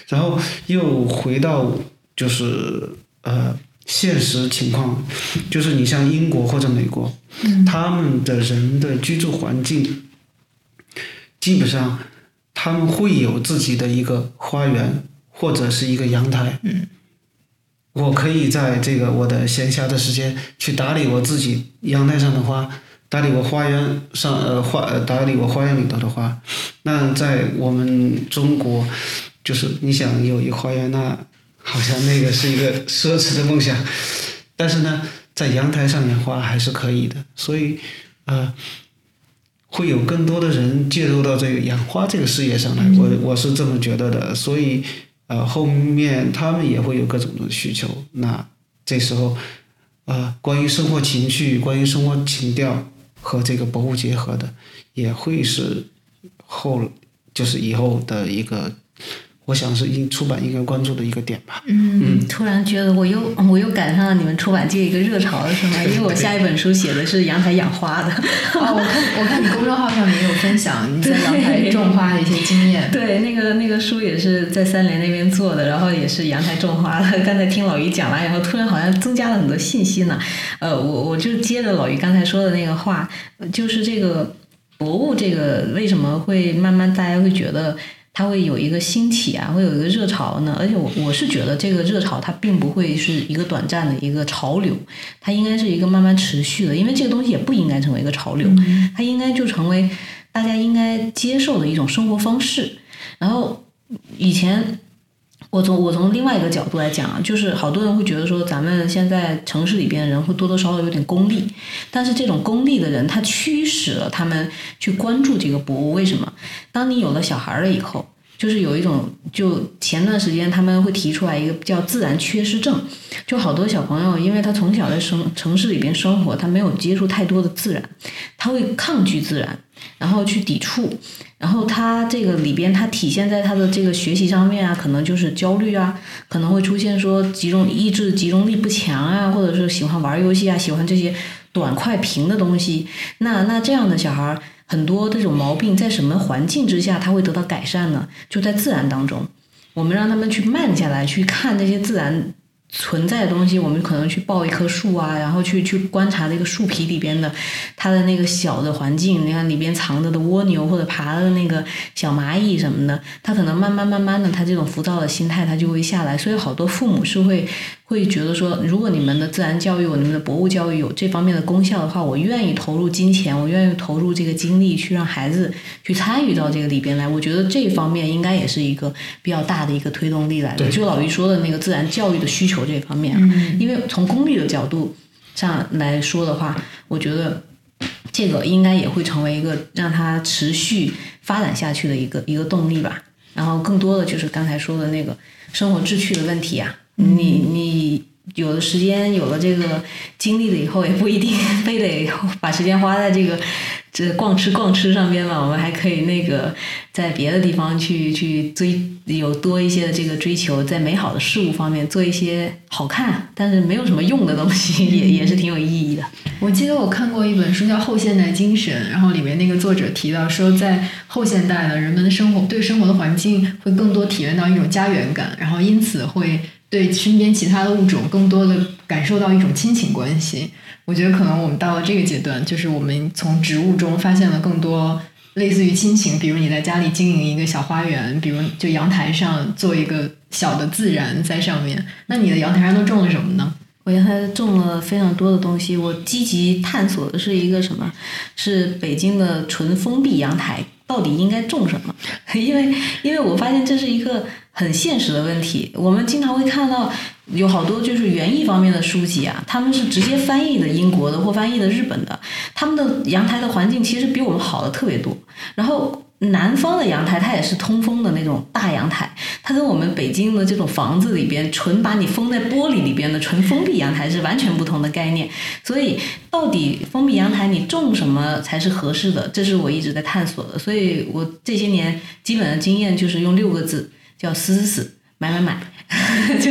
然后又回到就是呃。现实情况就是，你像英国或者美国，他们的人的居住环境，基本上他们会有自己的一个花园或者是一个阳台。嗯，我可以在这个我的闲暇的时间去打理我自己阳台上的花，打理我花园上呃花呃打理我花园里头的花。那在我们中国，就是你想有一个花园那。好像那个是一个奢侈的梦想，但是呢，在阳台上养花还是可以的，所以，呃，会有更多的人介入到这个养花这个事业上来，我我是这么觉得的，所以，呃，后面他们也会有各种的需求，那这时候，呃，关于生活情趣、关于生活情调和这个博物结合的，也会是后就是以后的一个。我想是应出版应该关注的一个点吧。嗯，突然觉得我又我又赶上了你们出版界一个热潮了，是吗？因为我下一本书写的是阳台养花的。哦，我看我看你公众号上面也有分享你在阳台种花的一些经验。对，那个那个书也是在三联那边做的，然后也是阳台种花的。刚才听老于讲完以后，突然好像增加了很多信息呢。呃，我我就接着老于刚才说的那个话，就是这个博物这个为什么会慢慢大家会觉得。它会有一个兴起啊，会有一个热潮呢。而且我我是觉得这个热潮它并不会是一个短暂的一个潮流，它应该是一个慢慢持续的。因为这个东西也不应该成为一个潮流，它应该就成为大家应该接受的一种生活方式。然后以前我从我从另外一个角度来讲啊，就是好多人会觉得说咱们现在城市里边人会多多少少有点功利，但是这种功利的人他驱使了他们去关注这个博物。为什么？当你有了小孩了以后。就是有一种，就前段时间他们会提出来一个叫自然缺失症，就好多小朋友，因为他从小在生城市里边生活，他没有接触太多的自然，他会抗拒自然，然后去抵触，然后他这个里边他体现在他的这个学习上面啊，可能就是焦虑啊，可能会出现说集中意志集中力不强啊，或者是喜欢玩游戏啊，喜欢这些短快平的东西，那那这样的小孩。很多这种毛病在什么环境之下他会得到改善呢？就在自然当中，我们让他们去慢下来，去看这些自然存在的东西。我们可能去抱一棵树啊，然后去去观察那个树皮里边的它的那个小的环境。你看里边藏着的蜗牛或者爬的那个小蚂蚁什么的，它可能慢慢慢慢的，它这种浮躁的心态它就会下来。所以好多父母是会。会觉得说，如果你们的自然教育、你们的博物教育有这方面的功效的话，我愿意投入金钱，我愿意投入这个精力去让孩子去参与到这个里边来。我觉得这方面应该也是一个比较大的一个推动力来的。就老于说的那个自然教育的需求这方面，因为从功利的角度上来说的话，我觉得这个应该也会成为一个让它持续发展下去的一个一个动力吧。然后更多的就是刚才说的那个生活秩序的问题啊。你你有了时间，有了这个经历了以后，也不一定 非得 把时间花在这个这逛吃逛吃上边嘛。我们还可以那个在别的地方去去追，有多一些的这个追求，在美好的事物方面做一些好看但是没有什么用的东西，也也是挺有意义的。我记得我看过一本书叫《后现代精神》，然后里面那个作者提到说，在后现代的人们的生活对生活的环境会更多体验到一种家园感，然后因此会。对身边其他的物种更多的感受到一种亲情关系，我觉得可能我们到了这个阶段，就是我们从植物中发现了更多类似于亲情，比如你在家里经营一个小花园，比如就阳台上做一个小的自然在上面。那你的阳台上都种了什么呢？我阳台种了非常多的东西，我积极探索的是一个什么？是北京的纯封闭阳台到底应该种什么？因为因为我发现这是一个。很现实的问题，我们经常会看到有好多就是园艺方面的书籍啊，他们是直接翻译的英国的或翻译的日本的，他们的阳台的环境其实比我们好的特别多。然后南方的阳台它也是通风的那种大阳台，它跟我们北京的这种房子里边纯把你封在玻璃里边的纯封闭阳台是完全不同的概念。所以到底封闭阳台你种什么才是合适的，这是我一直在探索的。所以我这些年基本的经验就是用六个字，叫死死死，买买买。就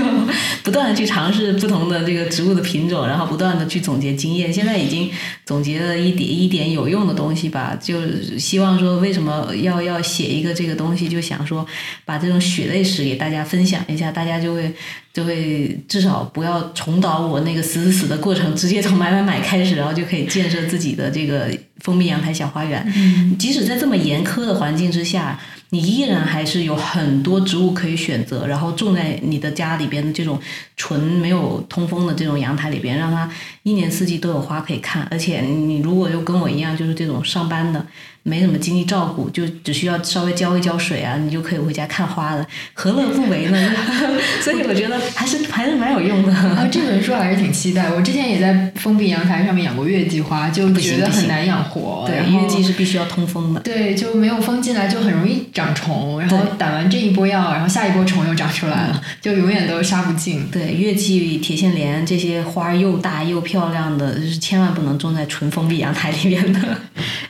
不断的去尝试不同的这个植物的品种，然后不断的去总结经验。现在已经总结了一点一点有用的东西吧，就希望说为什么要要写一个这个东西，就想说把这种血泪史给大家分享一下，大家就会就会至少不要重蹈我那个死死死的过程，直接从买买买开始，然后就可以建设自己的这个封闭阳台小花园。即使在这么严苛的环境之下。你依然还是有很多植物可以选择，然后种在你的家里边的这种纯没有通风的这种阳台里边，让它一年四季都有花可以看。而且你如果又跟我一样，就是这种上班的。没什么精力照顾，就只需要稍微浇一浇水啊，你就可以回家看花了，何乐不为呢？所以我觉得还是还是蛮有用的。啊，这本书还是挺期待。我之前也在封闭阳台上面养过月季花，就觉得很难养活。对，月季是必须要通风的。对，就没有风进来就很容易长虫，然后打完这一波药，然后下一波虫又长出来了，就永远都杀不尽。对，月季、铁线莲这些花又大又漂亮的，就是千万不能种在纯封闭阳台里面的。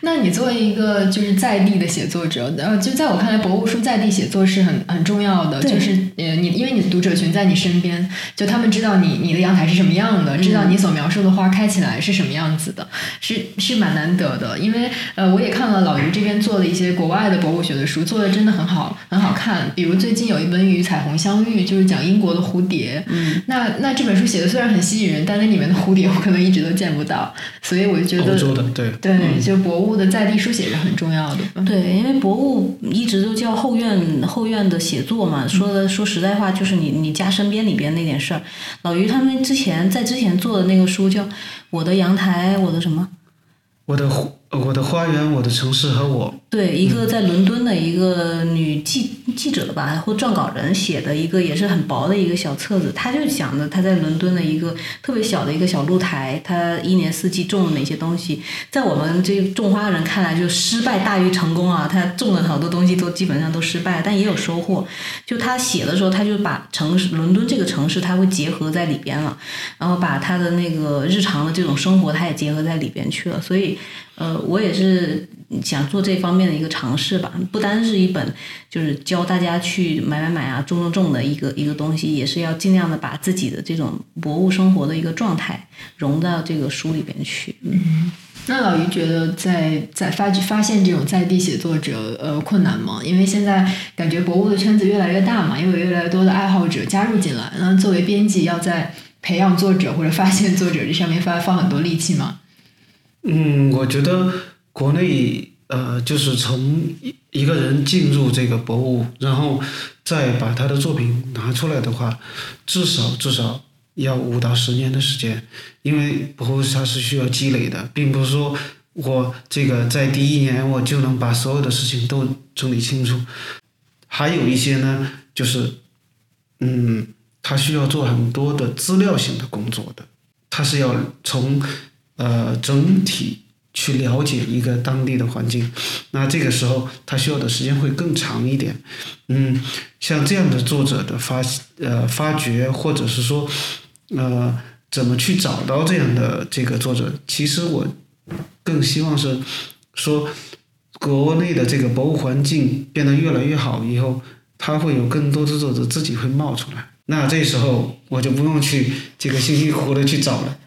那你作为一个就是在地的写作者，呃，就在我看来，博物书在地写作是很很重要的。就是呃，你因为你的读者群在你身边，就他们知道你你的阳台是什么样的，知道你所描述的花开起来是什么样子的，是是蛮难得的。因为呃，我也看了老于这边做的一些国外的博物学的书，做的真的很好，很好看。比如最近有一本《与彩虹相遇》，就是讲英国的蝴蝶。嗯，那那这本书写的虽然很吸引人，但那里面的蝴蝶我可能一直都见不到，所以我就觉得欧洲的对对，就博物。的在地书写是很重要的，对，因为博物一直都叫后院后院的写作嘛，说的说实在话，就是你你家身边里边那点事儿。老于他们之前在之前做的那个书叫《我的阳台》，我的什么？我的我的花园，我的城市和我。对，一个在伦敦的一个女记记者吧，或撰稿人写的一个也是很薄的一个小册子。他就讲的他在伦敦的一个特别小的一个小露台，他一年四季种了哪些东西。在我们这种花人看来，就失败大于成功啊！他种了好多东西都基本上都失败，但也有收获。就他写的时候，他就把城市伦敦这个城市他会结合在里边了，然后把他的那个日常的这种生活他也结合在里边去了。所以，呃，我也是。想做这方面的一个尝试吧，不单是一本就是教大家去买买买啊、种种种的一个一个东西，也是要尽量的把自己的这种博物生活的一个状态融到这个书里边去。嗯，那老于觉得在在发发现这种在地写作者呃困难吗？因为现在感觉博物的圈子越来越大嘛，因为越来越多的爱好者加入进来，那作为编辑要在培养作者或者发现作者这上面发放很多力气吗？嗯，我觉得。国内呃，就是从一一个人进入这个博物，然后再把他的作品拿出来的话，至少至少要五到十年的时间，因为博物它是需要积累的，并不是说我这个在第一年我就能把所有的事情都整理清楚。还有一些呢，就是嗯，他需要做很多的资料性的工作的，他是要从呃整体。去了解一个当地的环境，那这个时候他需要的时间会更长一点。嗯，像这样的作者的发呃发掘，或者是说呃怎么去找到这样的这个作者，其实我更希望是说国内的这个博物环境变得越来越好以后，他会有更多的作者自己会冒出来。那这时候我就不用去这个辛辛苦苦的去找了。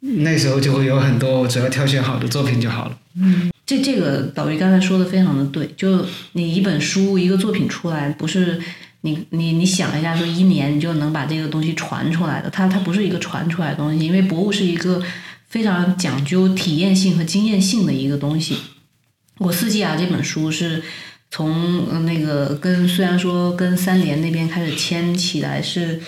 那时候就会有很多，只要挑选好的作品就好了。嗯，这这个导鱼刚才说的非常的对，就你一本书一个作品出来，不是你你你想一下，说一年你就能把这个东西传出来的，它它不是一个传出来的东西，因为博物是一个非常讲究体验性和经验性的一个东西。我四季啊这本书是从那个跟虽然说跟三联那边开始签起来是。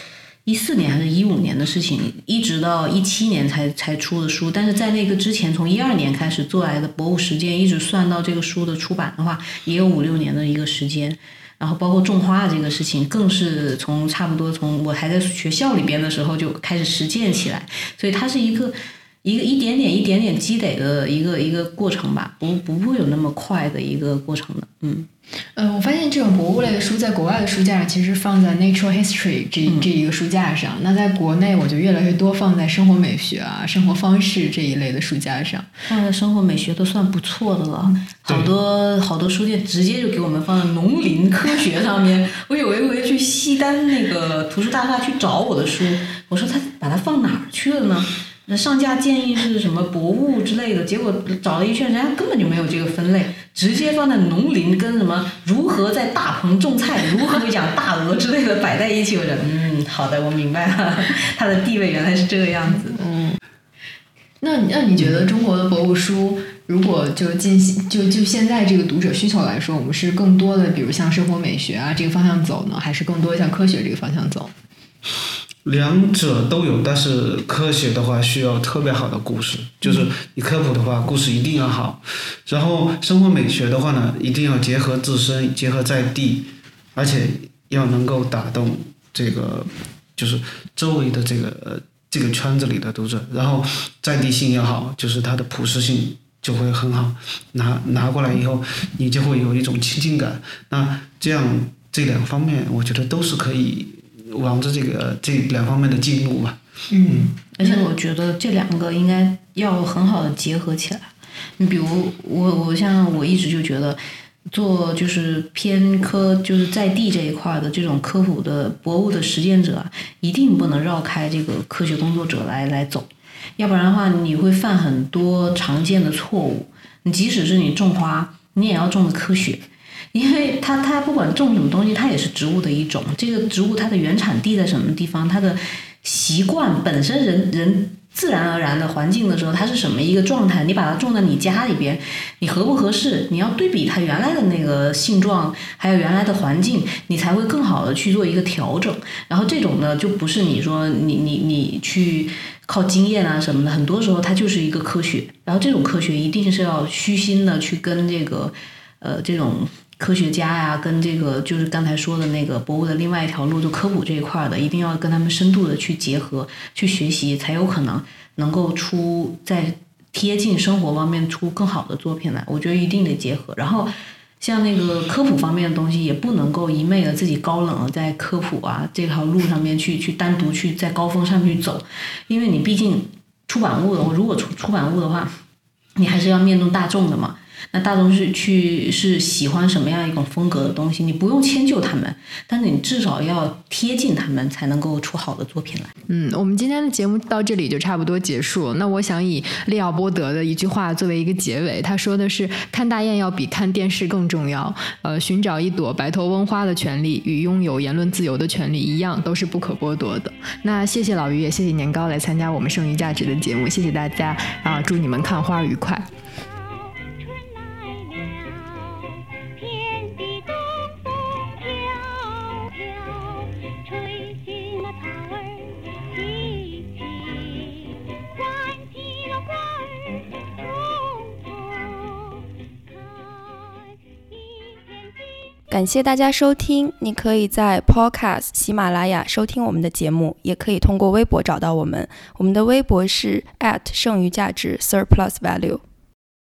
一四年还是一五年的事情，一直到一七年才才出的书。但是在那个之前，从一二年开始做来的博物实践，一直算到这个书的出版的话，也有五六年的一个时间。然后包括种花这个事情，更是从差不多从我还在学校里边的时候就开始实践起来。所以它是一个一个一点点一点点积累的一个一个过程吧，不不会有那么快的一个过程的，嗯。呃，我发现这种博物类的书在国外的书架上，其实放在 Natural History 这这一个书架上。那在国内，我就越来越多放在生活美学啊、生活方式这一类的书架上。放在生活美学都算不错的了，好多好多书店直接就给我们放在农林科学上面。我有一回去西单那个图书大厦去找我的书，我说他把它放哪儿去了呢？那上架建议是什么博物之类的，结果找了一圈，人家根本就没有这个分类，直接放在农林跟什么如何在大棚种菜、如何养大鹅之类的摆在一起。我觉得，嗯，好的，我明白了，它的地位原来是这个样子。嗯，那那你觉得中国的博物书，如果就进行就就现在这个读者需求来说，我们是更多的比如像生活美学啊这个方向走呢，还是更多向科学这个方向走？两者都有，但是科学的话需要特别好的故事，就是你科普的话，故事一定要好。然后生活美学的话呢，一定要结合自身，结合在地，而且要能够打动这个就是周围的这个这个圈子里的读者。然后在地性也好，就是它的普适性就会很好。拿拿过来以后，你就会有一种亲近感。那这样这两方面，我觉得都是可以。往着这个这两方面的进步吧。嗯，而且我觉得这两个应该要很好的结合起来。你比如我，我像我一直就觉得做就是偏科，就是在地这一块的这种科普的博物的实践者，一定不能绕开这个科学工作者来来走，要不然的话你会犯很多常见的错误。你即使是你种花，你也要种的科学。因为它它不管种什么东西，它也是植物的一种。这个植物它的原产地在什么地方？它的习惯本身人人自然而然的环境的时候，它是什么一个状态？你把它种在你家里边，你合不合适？你要对比它原来的那个性状，还有原来的环境，你才会更好的去做一个调整。然后这种呢，就不是你说你你你去靠经验啊什么的，很多时候它就是一个科学。然后这种科学一定是要虚心的去跟这个呃这种。科学家呀，跟这个就是刚才说的那个博物的另外一条路，就科普这一块的，一定要跟他们深度的去结合，去学习，才有可能能够出在贴近生活方面出更好的作品来。我觉得一定得结合。然后像那个科普方面的东西，也不能够一昧的自己高冷在科普啊这条路上面去去单独去在高峰上去走，因为你毕竟出版物的，我如果出出版物的话，你还是要面对大众的嘛。那大众是去是喜欢什么样一种风格的东西？你不用迁就他们，但是你至少要贴近他们，才能够出好的作品来。嗯，我们今天的节目到这里就差不多结束。那我想以利奥波德的一句话作为一个结尾，他说的是：“看大雁要比看电视更重要。”呃，寻找一朵白头翁花的权利与拥有言论自由的权利一样，都是不可剥夺的。那谢谢老于，也谢谢年糕来参加我们剩余价值的节目，谢谢大家啊！祝你们看花愉快。感谢大家收听，你可以在 Podcast 喜马拉雅收听我们的节目，也可以通过微博找到我们。我们的微博是 at 剩余价值 surplus value。